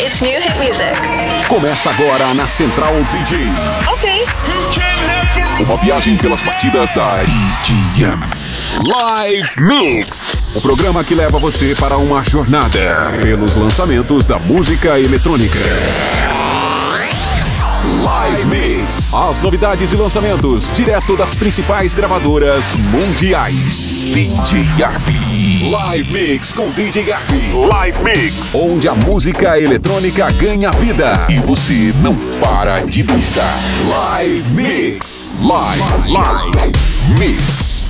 It's new hit music. Começa agora na Central DJ. Ok. Uma viagem pelas partidas da EDM. Live Mix. O programa que leva você para uma jornada pelos lançamentos da música eletrônica. Live Mix. As novidades e lançamentos direto das principais gravadoras mundiais. DJ Garbi. Live Mix com DJ Garbi. Live Mix. Onde a música eletrônica ganha vida e você não para de dançar. Live Mix. Live, live, live Mix.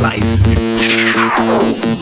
Live.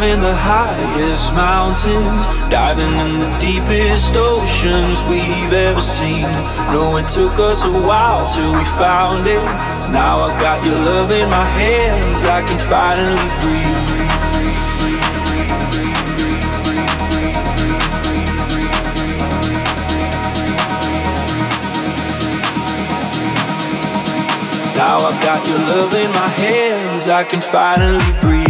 Climbing the highest mountains, diving in the deepest oceans we've ever seen. No, it took us a while till we found it. Now I got your love in my hands, I can finally breathe. Now I got your love in my hands, I can finally breathe.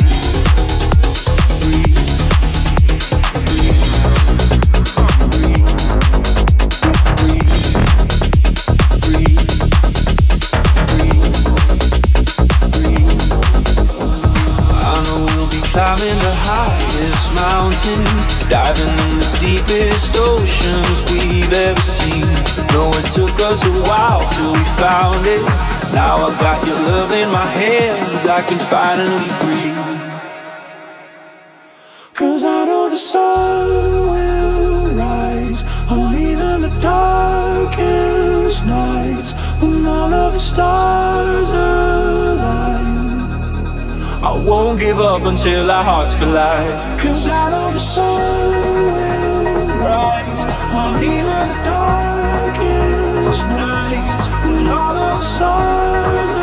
mountain, diving in the deepest oceans we've ever seen. No, it took us a while till we found it. Now I got your love in my hands, I can finally breathe. Give up until our hearts collide. Cause I know the sun will rise on even the darkest nights when all of the stars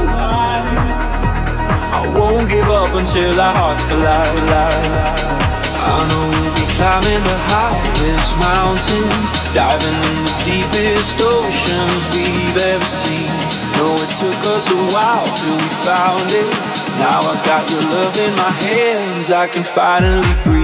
align. I won't give up until our hearts collide. I know we'll be climbing the highest mountain, diving in the deepest oceans we've ever seen. No, it took us a while till we found it. Now I got your love in my hands, I can finally breathe.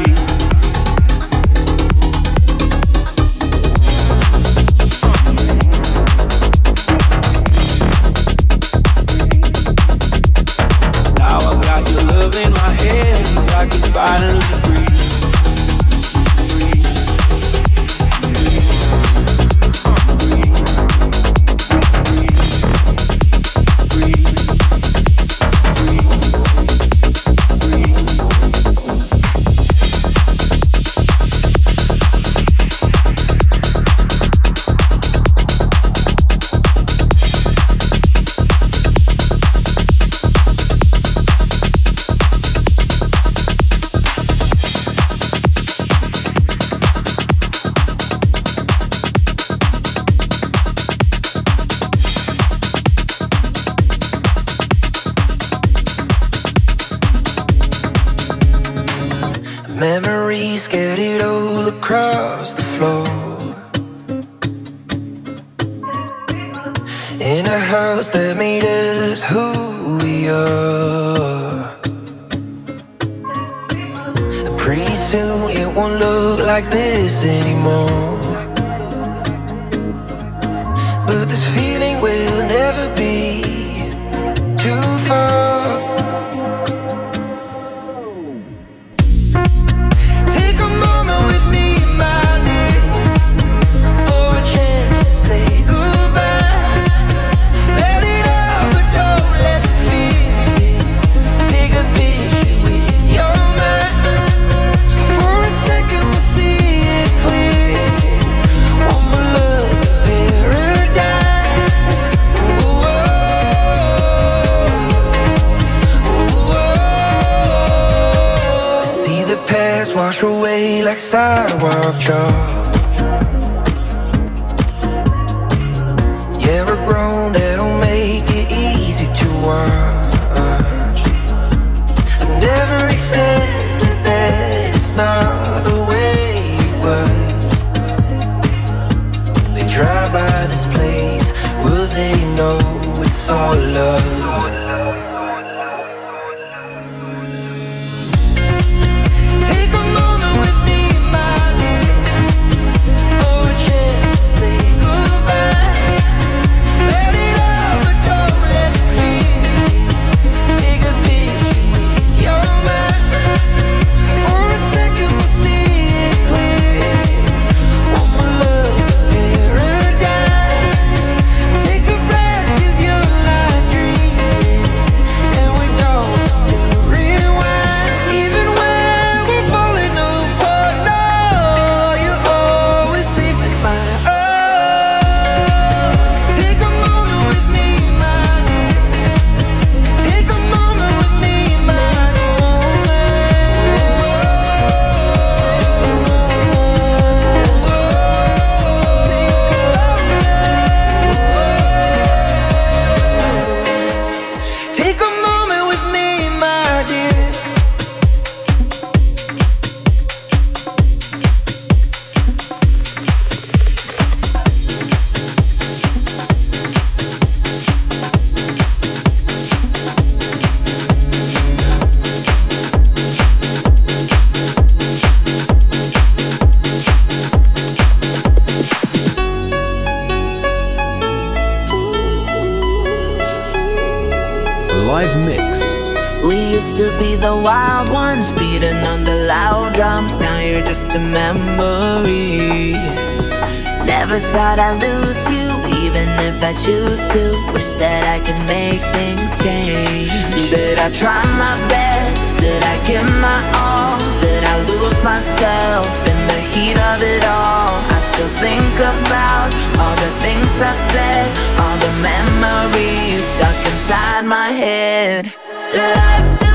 choose to. Wish that I could make things change. Did I try my best? Did I give my all? Did I lose myself in the heat of it all? I still think about all the things I said, all the memories stuck inside my head. Life's too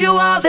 you all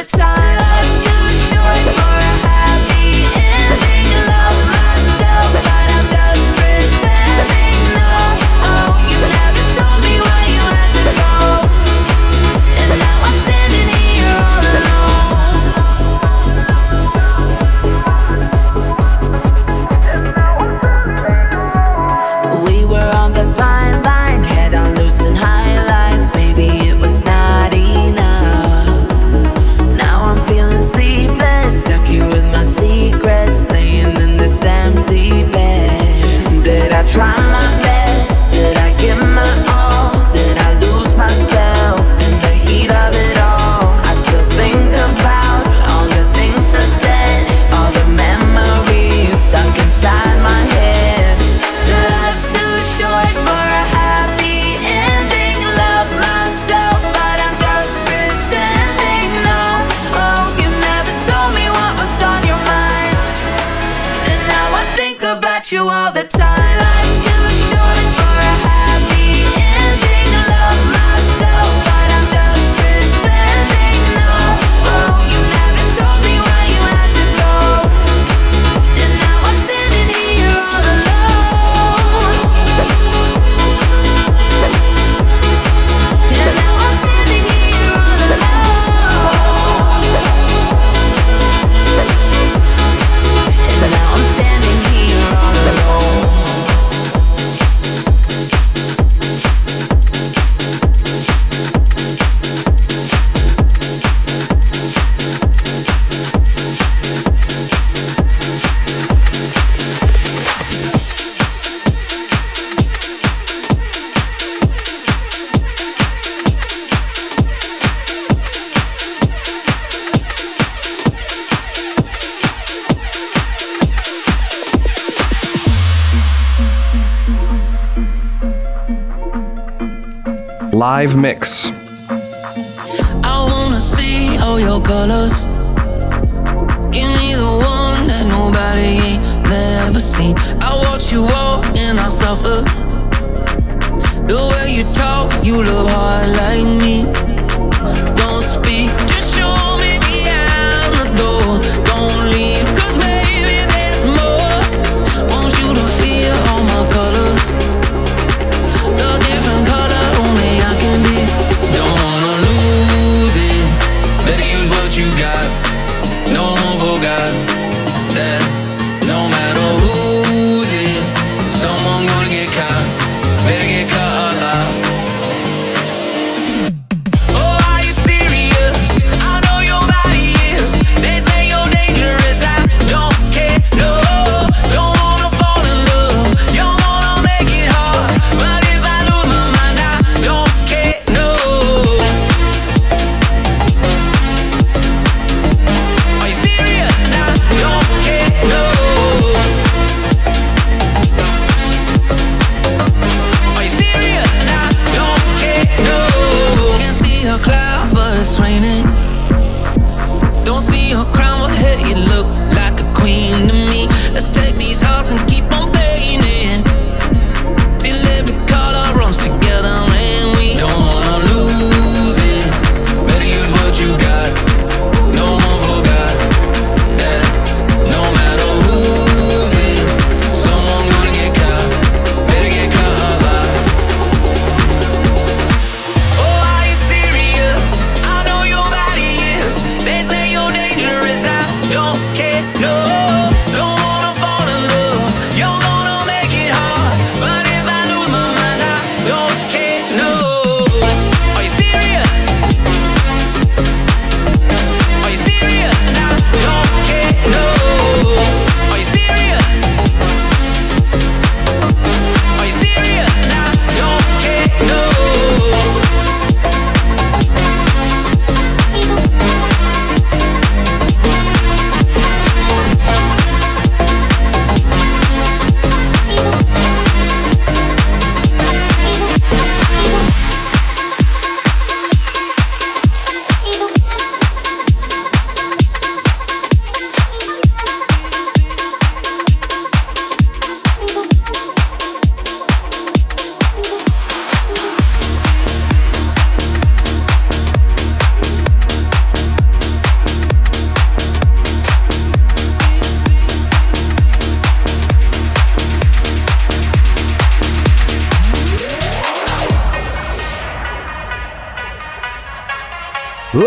live mix.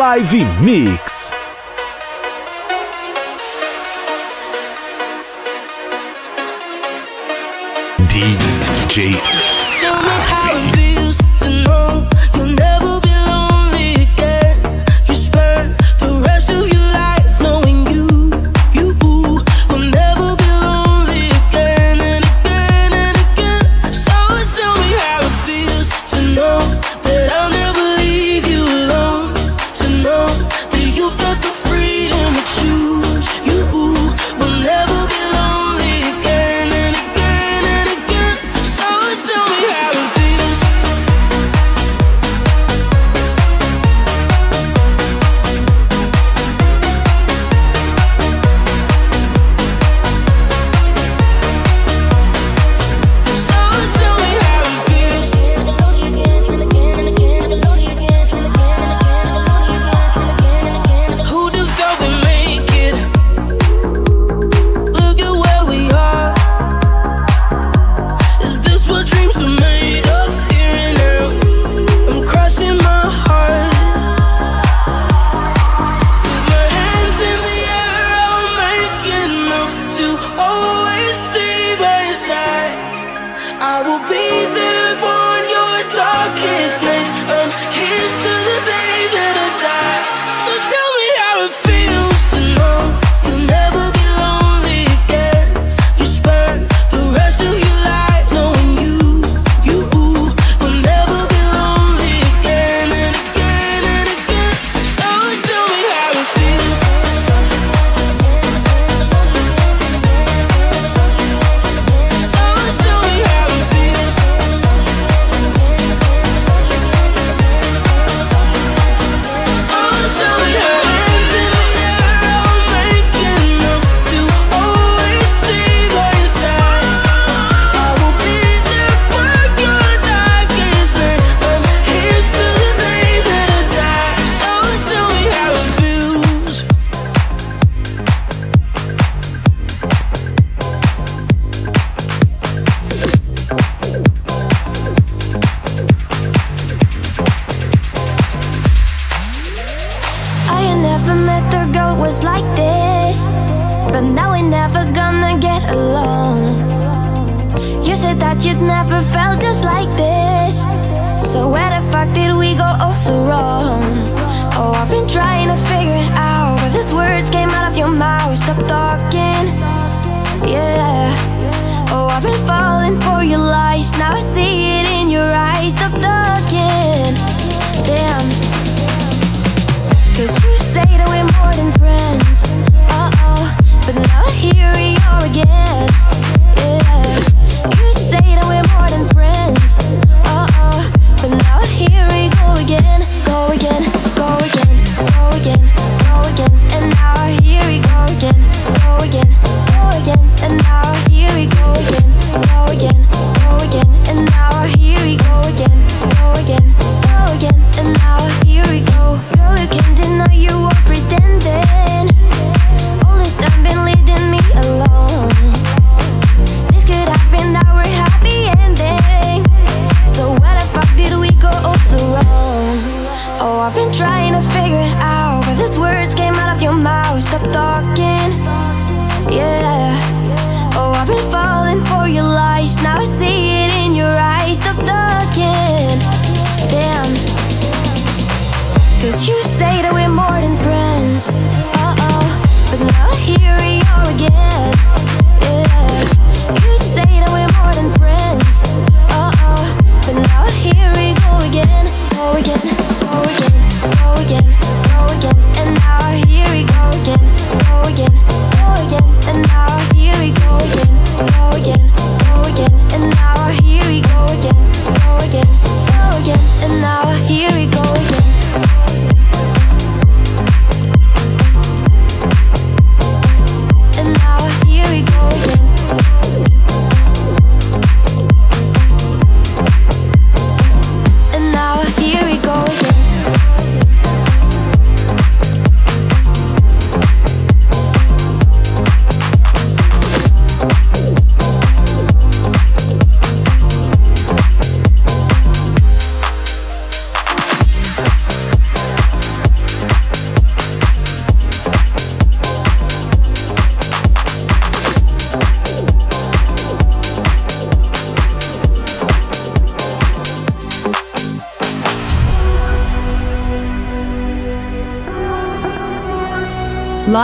Live Mix.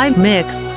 Live mix.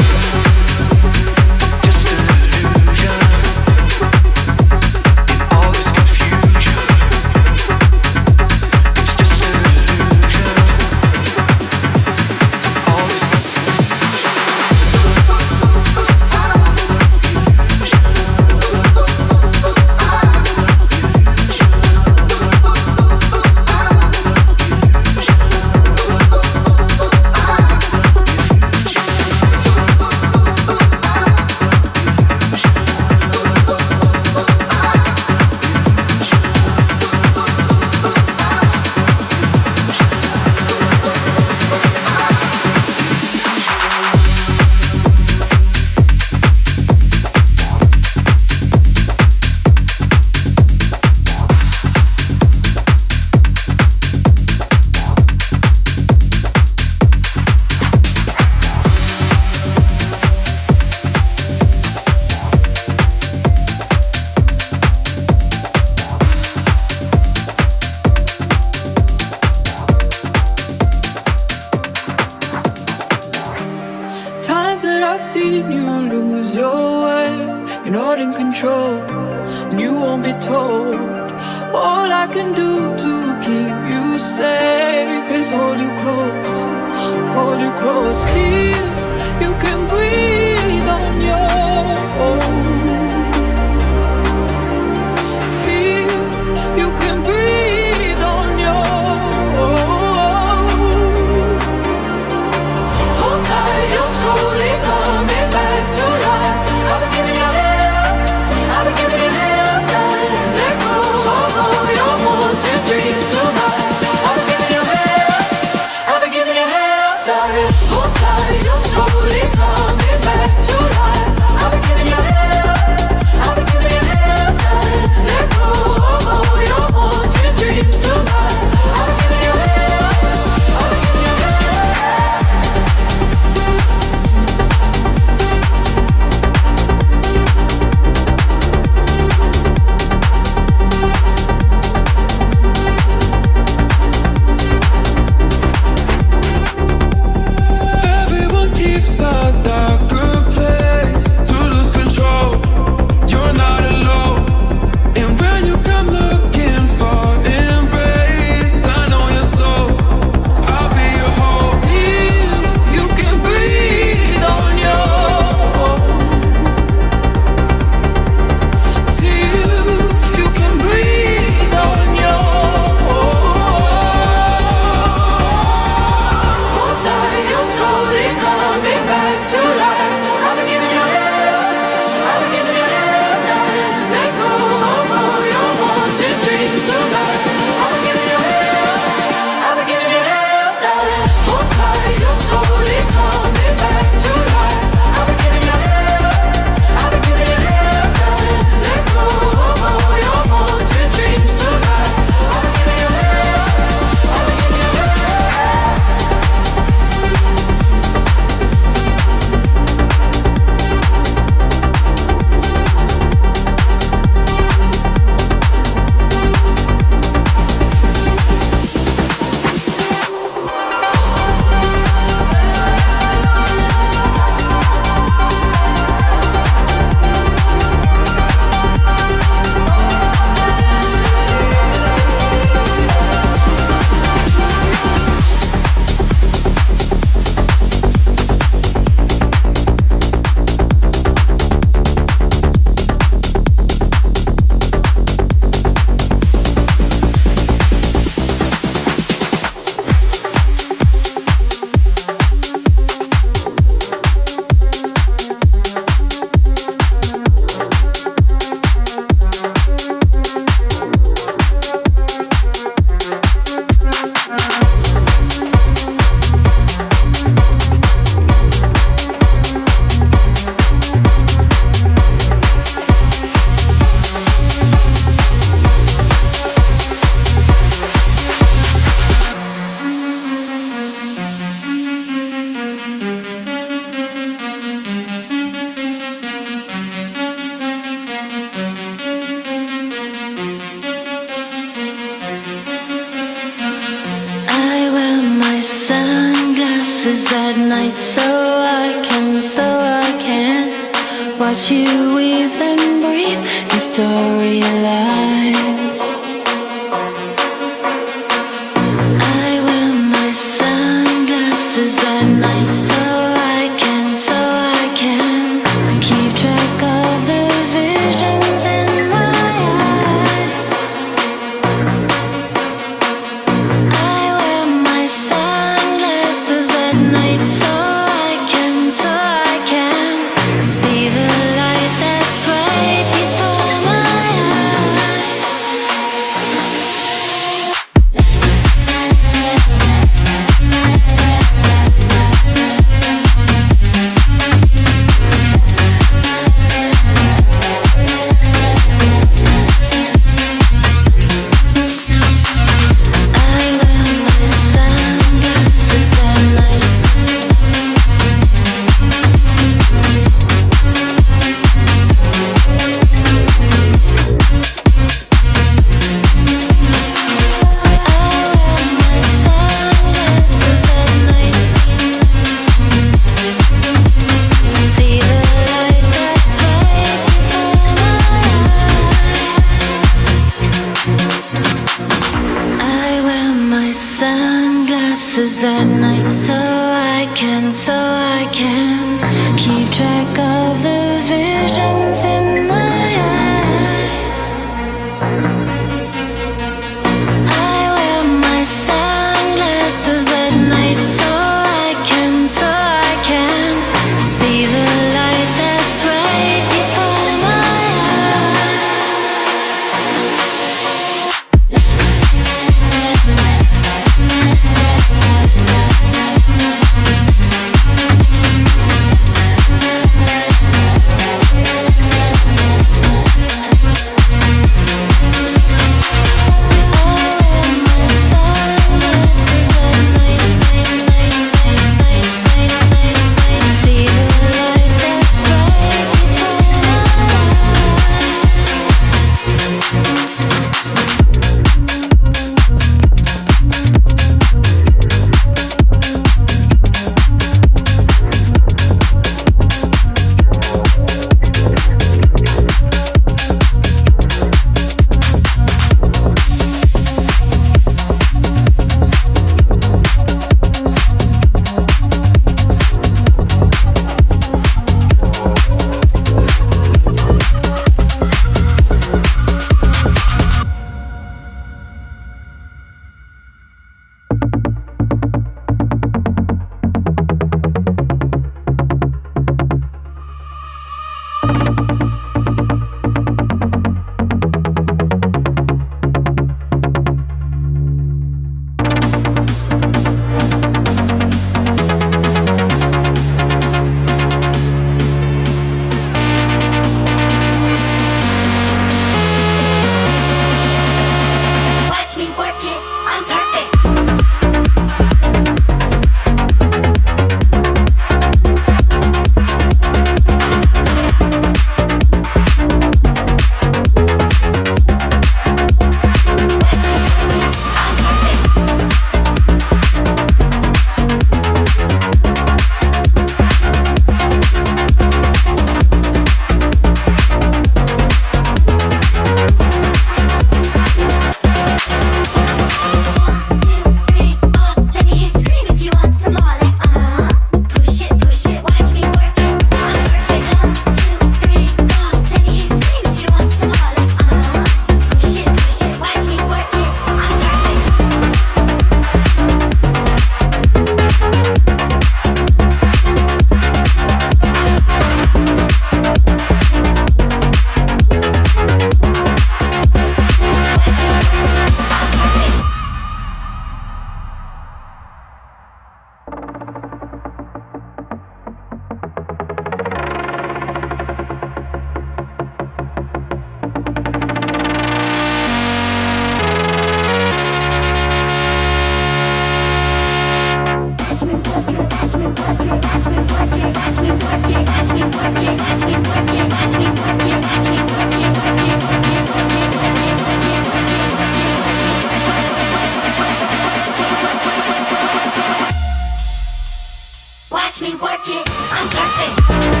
me work it. I'm surface.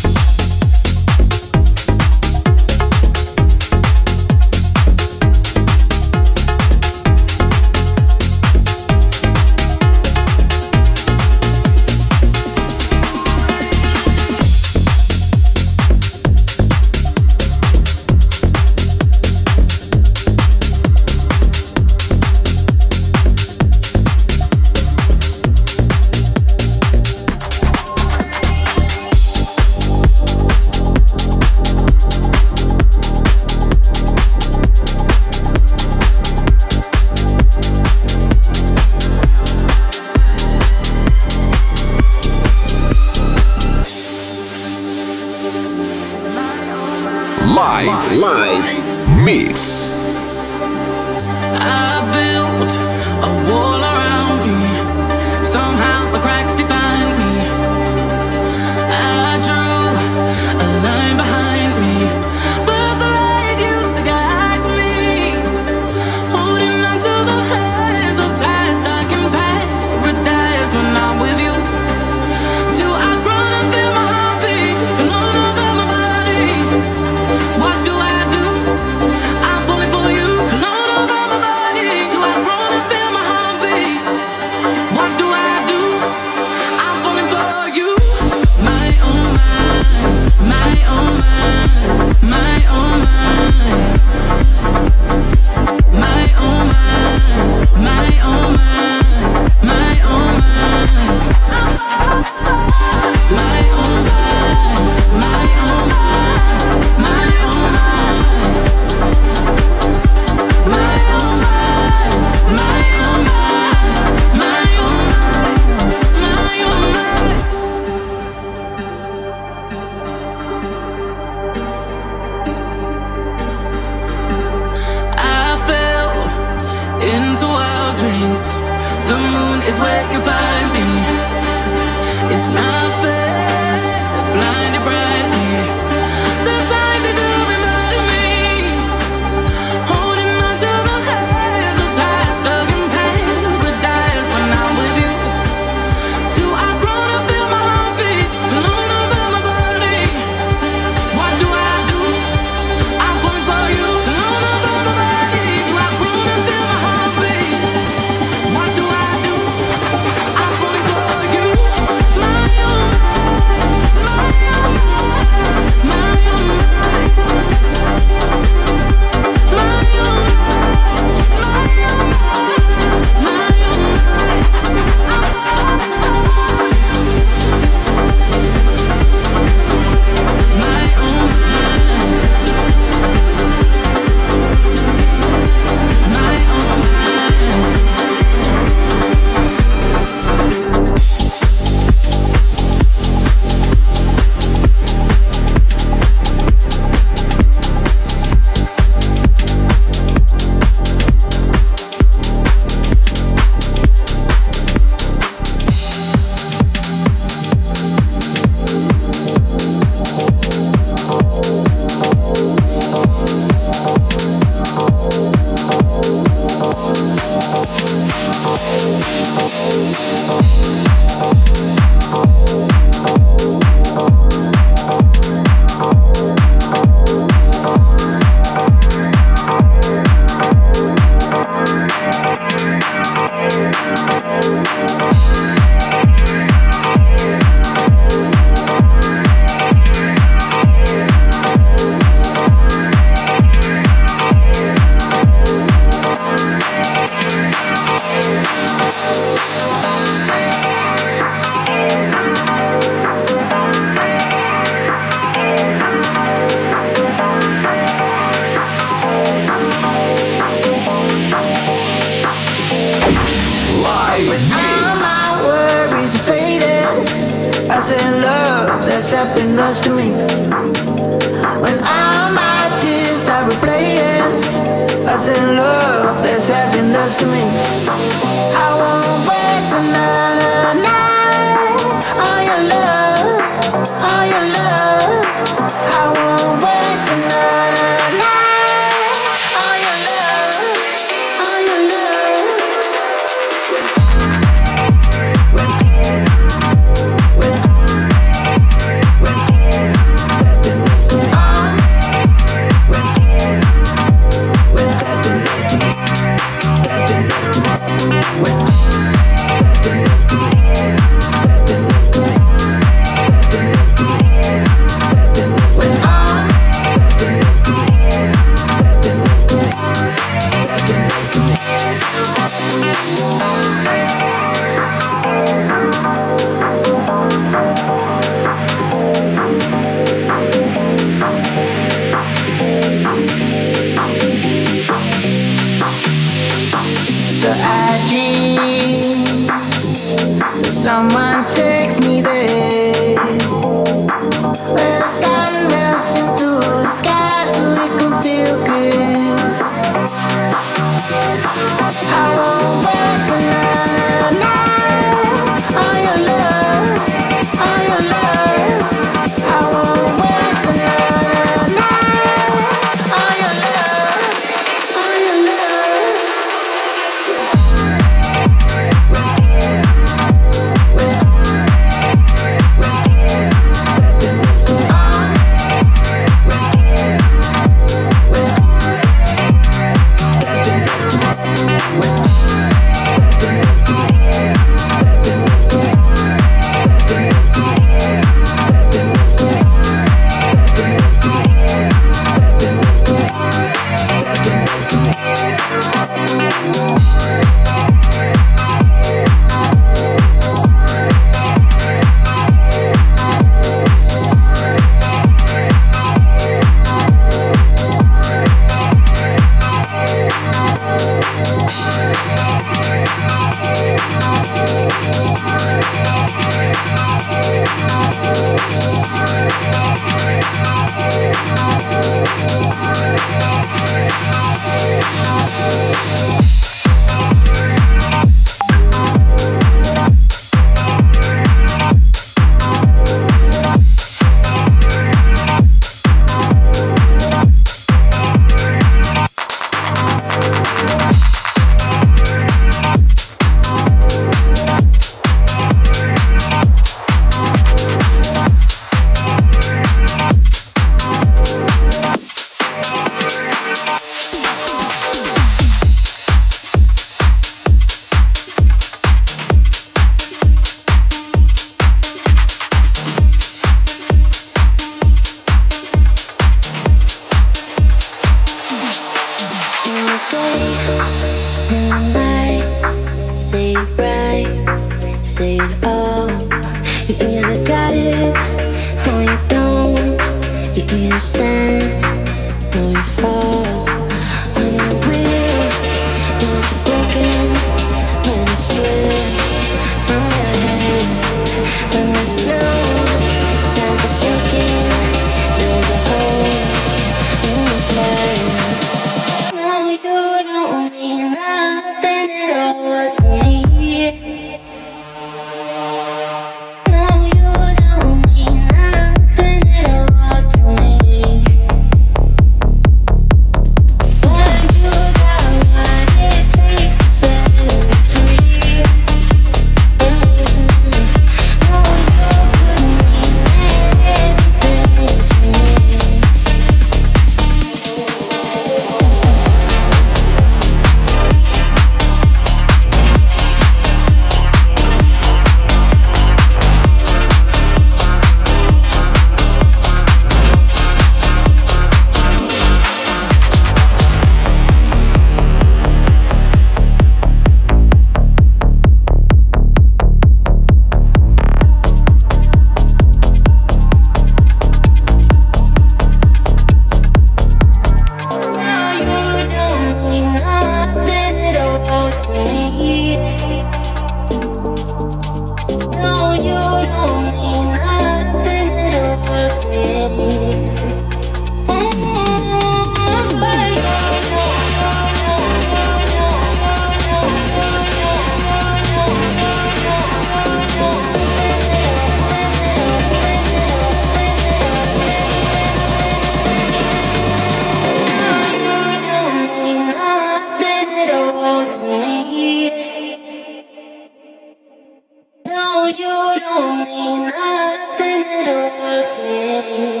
You don't mean nothing at all to me.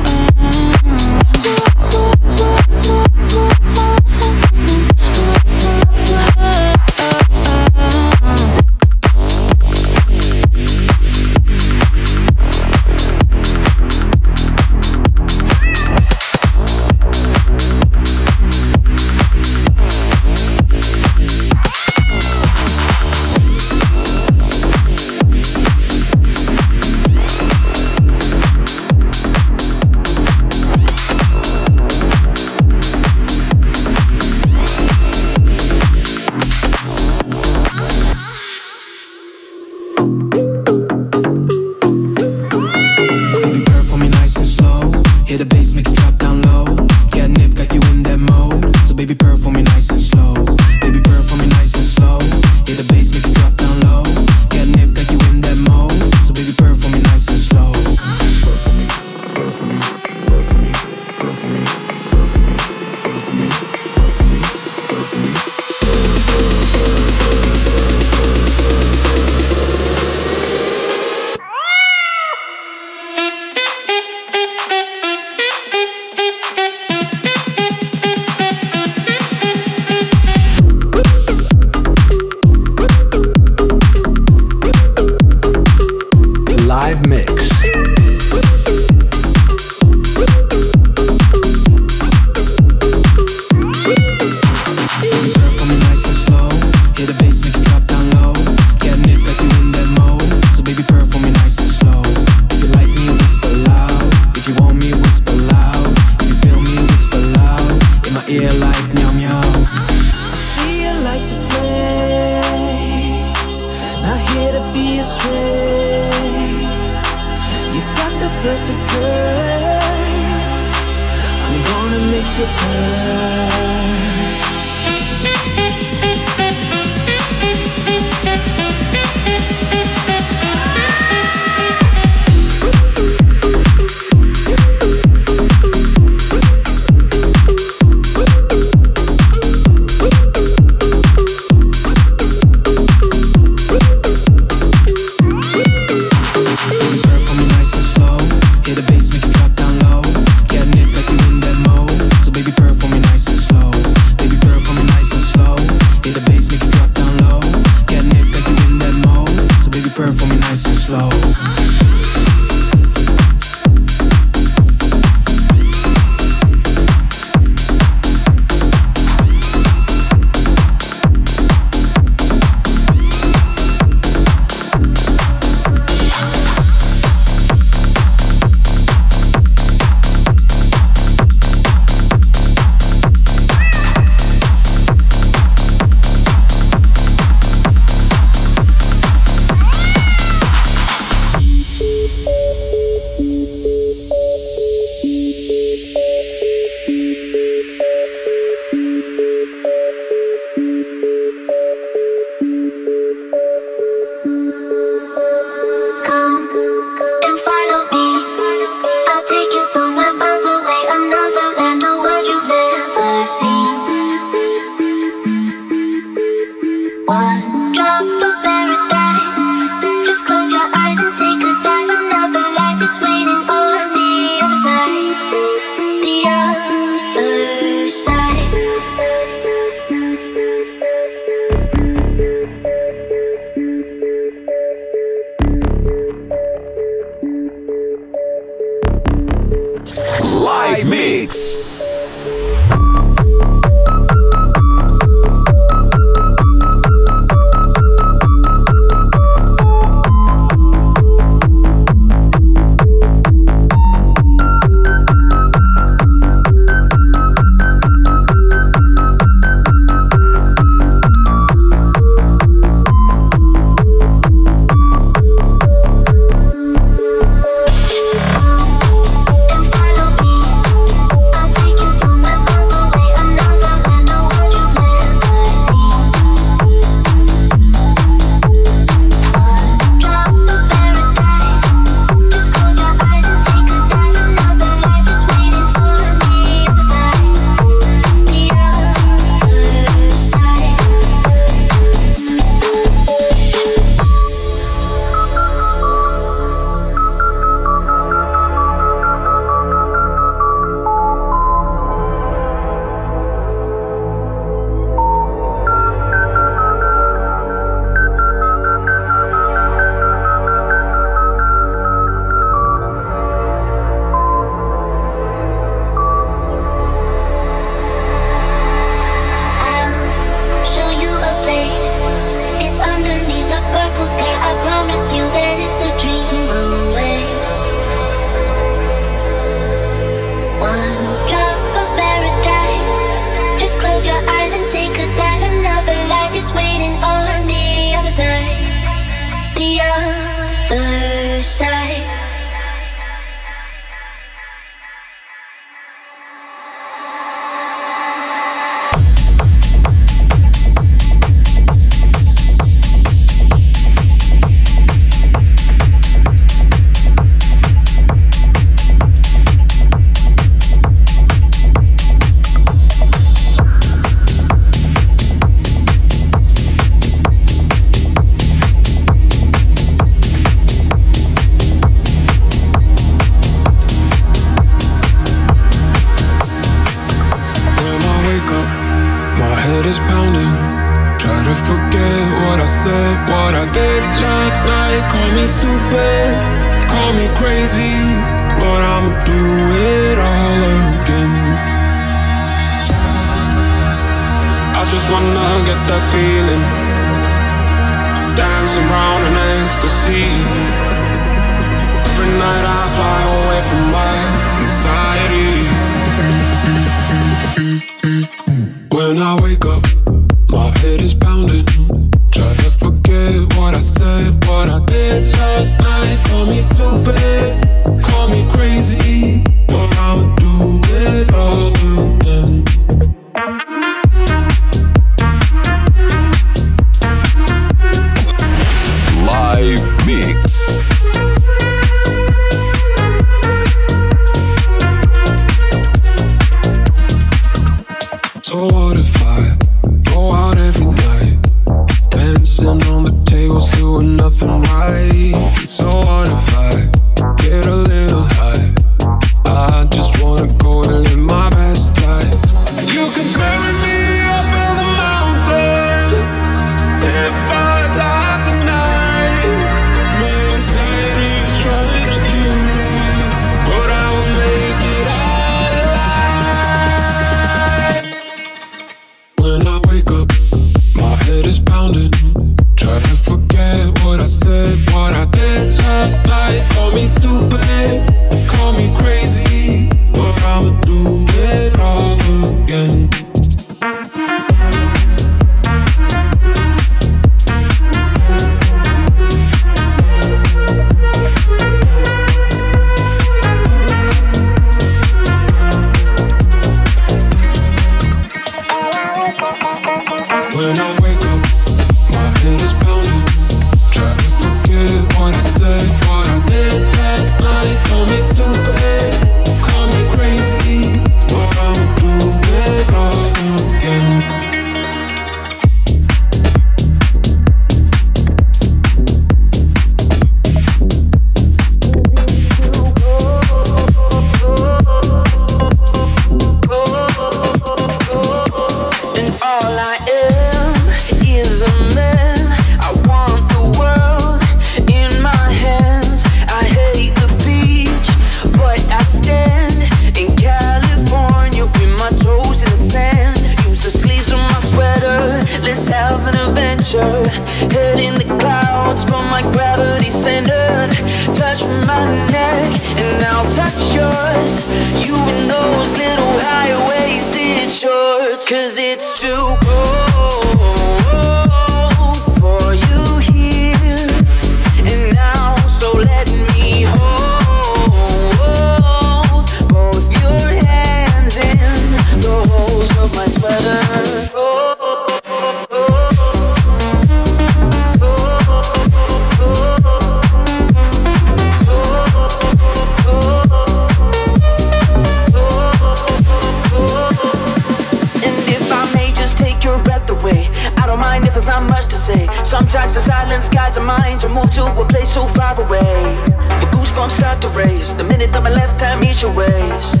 there's not much to say. Sometimes the silence guides our minds, We move to a place so far away. The goosebumps start to race the minute that my left hand meets your waist.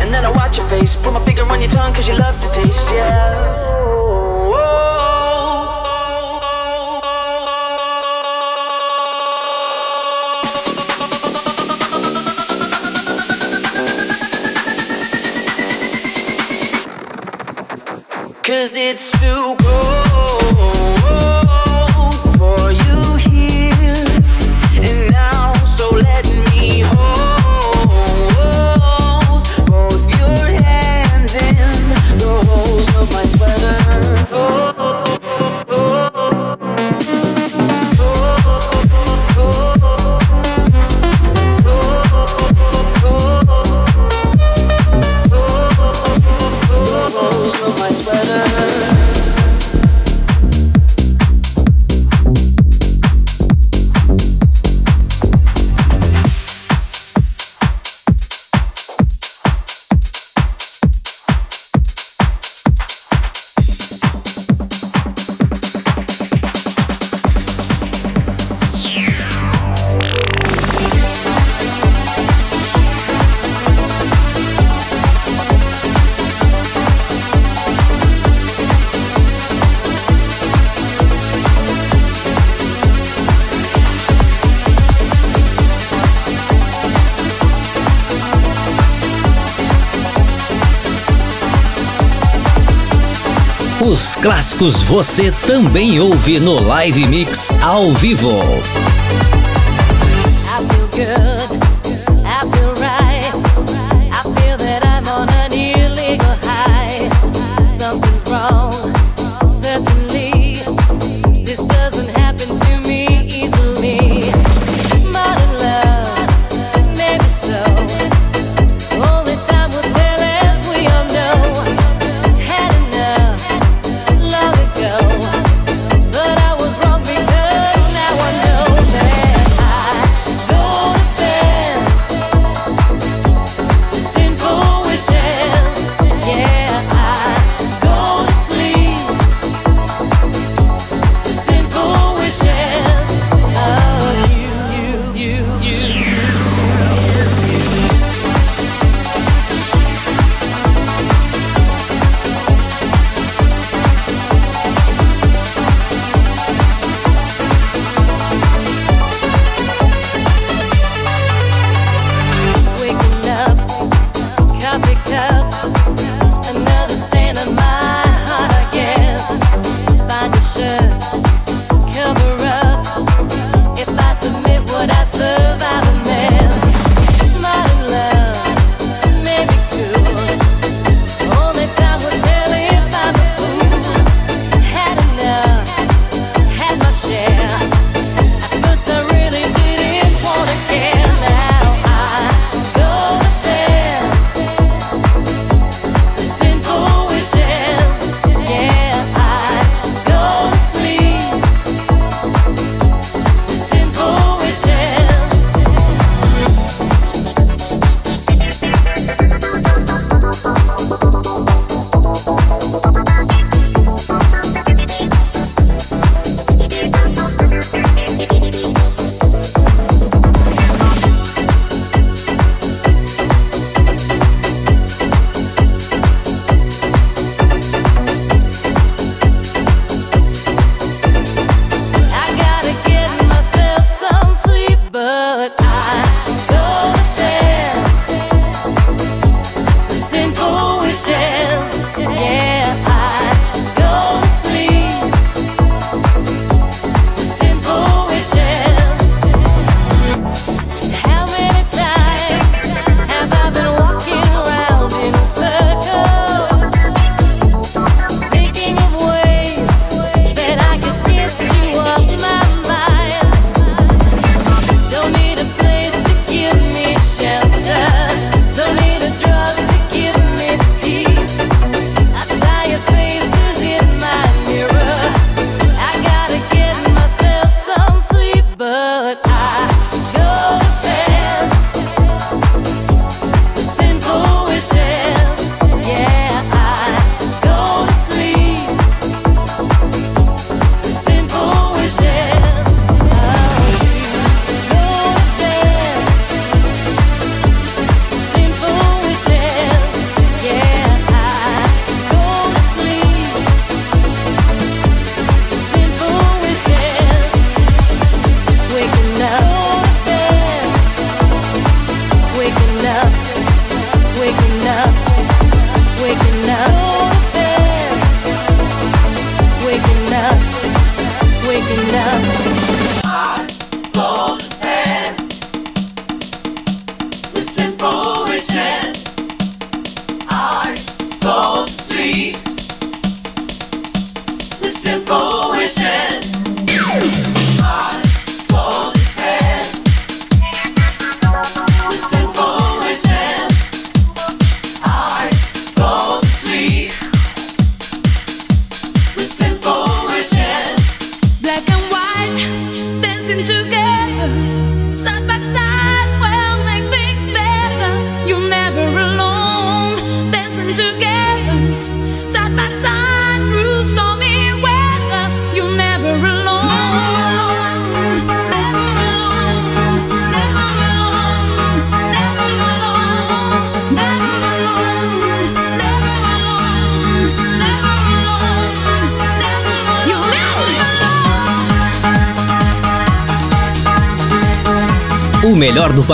And then I watch your face, put my finger on your tongue, cause you love to taste, yeah. clássicos você também ouve no Live Mix ao vivo.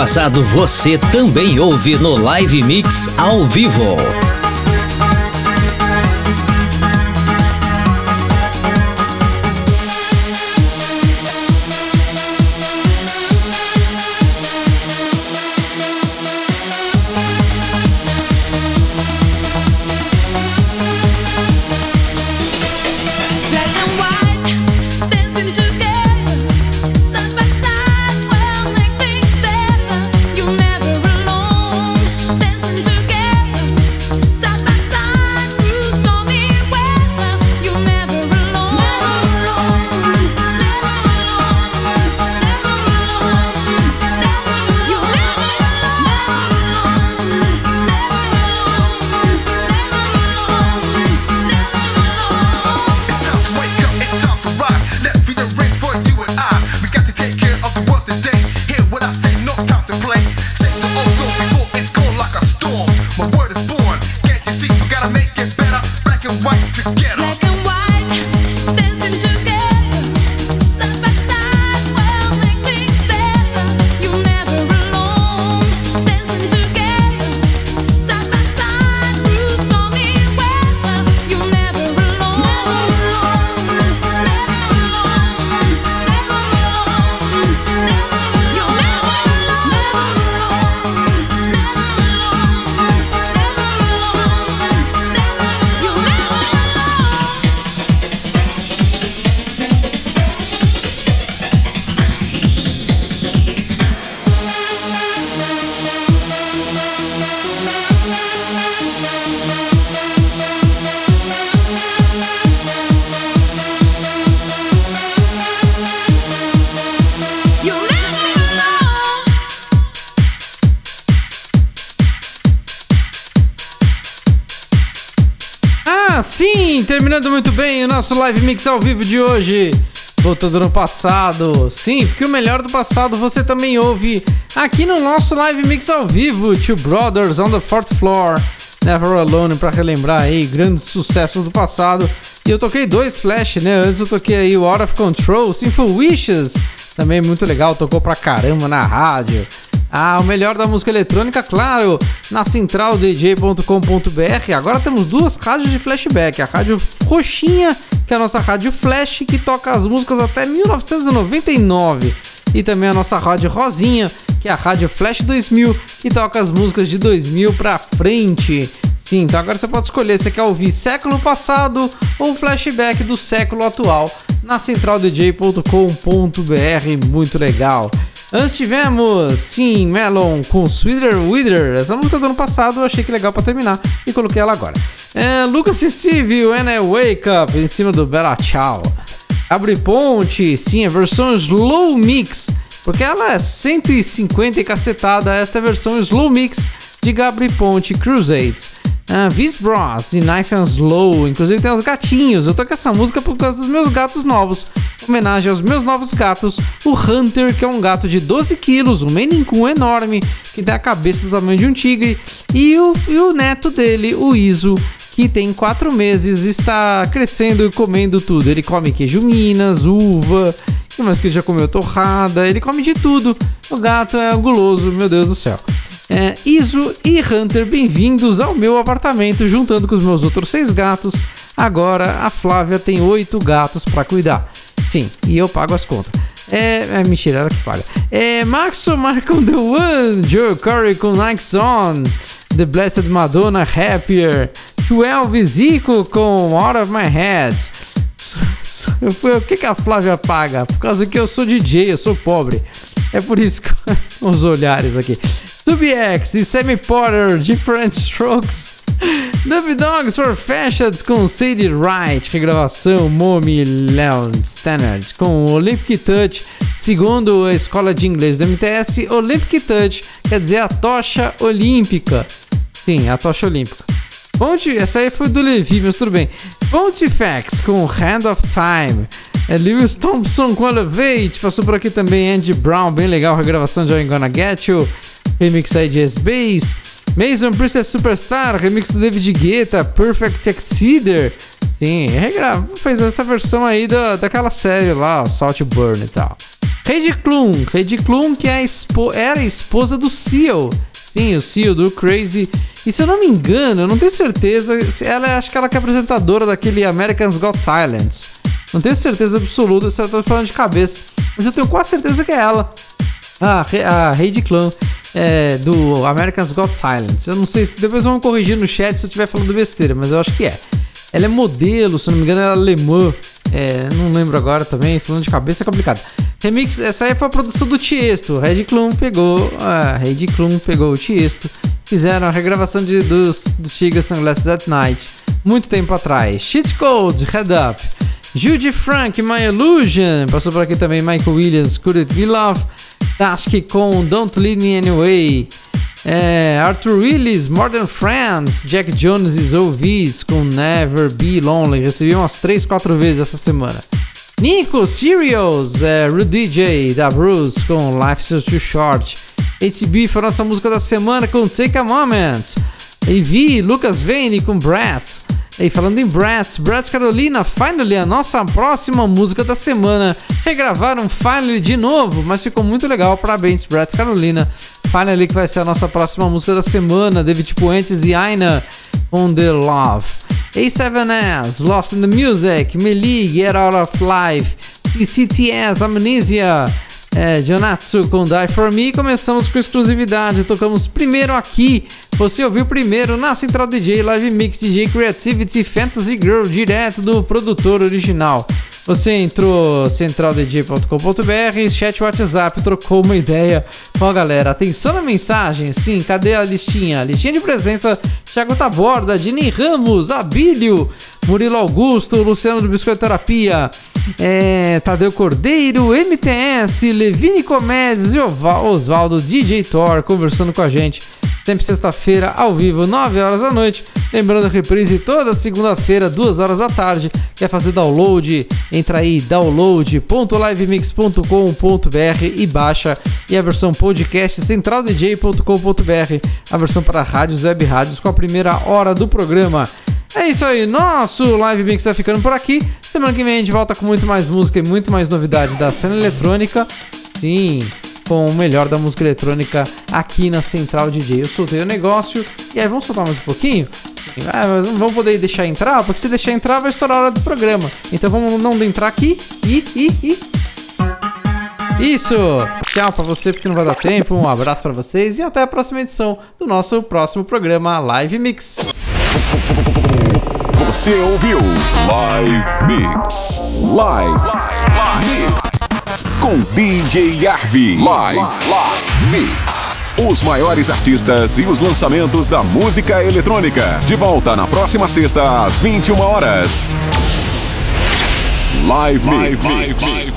Passado você também ouve no Live Mix ao vivo. Terminando muito bem o nosso live mix ao vivo de hoje. Voltando no passado. Sim, porque o melhor do passado você também ouve aqui no nosso live mix ao vivo. Two Brothers on the Fourth Floor. Never Alone para relembrar aí grandes sucessos do passado. E eu toquei dois flash, né? Antes eu toquei aí o Out of Control, Sinful Wishes. Também muito legal, tocou pra caramba na rádio. Ah, o melhor da música eletrônica, claro, na centraldj.com.br. Agora temos duas rádios de flashback. A rádio roxinha, que é a nossa rádio flash, que toca as músicas até 1999. E também a nossa rádio rosinha, que é a rádio Flash 2000, que toca as músicas de 2000 pra frente. Sim, então agora você pode escolher se quer ouvir século passado ou flashback do século atual na centraldj.com.br. Muito legal. Antes tivemos, sim, Melon com Sweeter Wither. Essa música do ano passado eu achei que legal pra terminar e coloquei ela agora. É, Lucas Steve, When I Wake Up, em cima do Bella Ciao. Abre Ponte, sim, a versão Slow Mix, porque ela é 150 e cacetada. Esta é a versão Slow Mix de Gabri Ponte Crusades. Ah, Vis Bros e Nice and Slow, inclusive tem os gatinhos. Eu tô com essa música por causa dos meus gatos novos. Homenagem aos meus novos gatos, o Hunter, que é um gato de 12 quilos, um Coon enorme, que tem a cabeça do tamanho de um tigre, e o, e o neto dele, o Iso, que tem 4 meses, está crescendo e comendo tudo. Ele come queijo Minas, uva, que mais que ele já comeu torrada, ele come de tudo. O gato é guloso, meu Deus do céu. É, Iso e Hunter, bem-vindos ao meu apartamento, juntando com os meus outros seis gatos. Agora a Flávia tem oito gatos para cuidar. Sim, e eu pago as contas. É, é mentira, ela que paga. É, Maxo Marcon The One, Joe Curry com Nikes On, The Blessed Madonna Happier, 12 Zico com Out of My Head. O que, que a Flávia paga? Por causa que eu sou DJ, eu sou pobre. É por isso que os olhares aqui. SubX e Sammy Potter, Different Strokes. Dub Dogs for Fashions com Sadie Wright, regravação Momi Leon Standard com Olympic Touch, segundo a escola de inglês do MTS, Olympic Touch quer dizer a tocha olímpica. Sim, a tocha olímpica. Ponte, essa aí foi do Levi, mas tudo bem. Pontifex com Hand of Time. É Lewis Thompson com Elevate. Passou por aqui também Andy Brown, bem legal, regravação de I'm Gonna Get You. Remix aí de S-Bass. Mason Princess Superstar, remix do David Guetta, Perfect Exceeder. Sim, regrava, fez essa versão aí da, daquela série lá, Salt Burn e tal. Heidi Klum, Heidi Klum que é a espo- era esposa do Seal. Sim, o Seal do Crazy. E se eu não me engano, eu não tenho certeza, ela é- acho que ela que é apresentadora daquele Americans Got Silent. Não tenho certeza absoluta se eu tô falando de cabeça, mas eu tenho quase certeza que é ela. He- a Heidi Klum é, do Americans Got Silence. Eu não sei se depois vão corrigir no chat se eu estiver falando besteira, mas eu acho que é. Ela é modelo, se não me engano, ela é alemã. É, não lembro agora também, falando de cabeça é complicado. Remix, essa aí foi a produção do Tiesto. Heidi Klum pegou, a Heidi Klum pegou o Tiesto, fizeram a regravação de, dos, do Tiga Sunglasses at Night muito tempo atrás. Cheat Code, Head Up. Judy Frank, My Illusion. Passou por aqui também Michael Williams, Could It Be Love. Dashki com Don't Leave Me Anyway. É, Arthur Willis, Modern Friends. Jack Jones e Zoe Viz com Never Be Lonely. Recebi umas 3, 4 vezes essa semana. Nico, Serials, é, DJ da Bruce com Life is Too Short. HB foi a nossa música da semana com Take a Moment. EV, Lucas Vane com Brass. E falando em Brass, Brass Carolina, Finally, a nossa próxima música da semana. Regravaram Finally de novo, mas ficou muito legal. Parabéns, Brass Carolina. Finally, que vai ser a nossa próxima música da semana. David Puentes e Aina on the Love. A7S, Lost in the Music, Melee, Get Out of Life, TCTS, Amnesia, é, Jonatsu com Die For Me. Começamos com exclusividade, tocamos primeiro aqui. Você ouviu primeiro na Central DJ Live Mix DJ Creativity Fantasy Girl, direto do produtor original. Você entrou centraldj.com.br, chat WhatsApp, trocou uma ideia com a galera. Atenção na mensagem, sim, cadê a listinha? Listinha de presença: Thiago Taborda, Dini Ramos, Abílio, Murilo Augusto, Luciano do Biscoiterapia, é, Tadeu Cordeiro, MTS, Levine Comédias e Osvaldo DJ Thor conversando com a gente. Sempre sexta-feira, ao vivo, 9 horas da noite. Lembrando a reprise toda segunda-feira, 2 horas da tarde. Quer fazer download? Entra aí, download.livemix.com.br e baixa. E a versão podcast, centraldj.com.br. A versão para rádios, web rádios, com a primeira hora do programa. É isso aí, nosso Live Mix vai ficando por aqui. Semana que vem a gente volta com muito mais música e muito mais novidade da cena eletrônica. Sim, com o melhor da música eletrônica aqui na Central DJ. Eu soltei o negócio e aí vamos soltar mais um pouquinho? Ah, mas não vamos poder deixar entrar, porque se deixar entrar vai estourar a hora do programa. Então vamos não entrar aqui e, e, e. Isso! Tchau pra você porque não vai dar tempo. Um abraço pra vocês e até a próxima edição do nosso próximo programa Live Mix. Você ouviu Live Mix. Live. Mix. Com DJ Arvi. Live. Mix. Os maiores artistas e os lançamentos da música eletrônica. De volta na próxima sexta às 21 horas. Live Mix.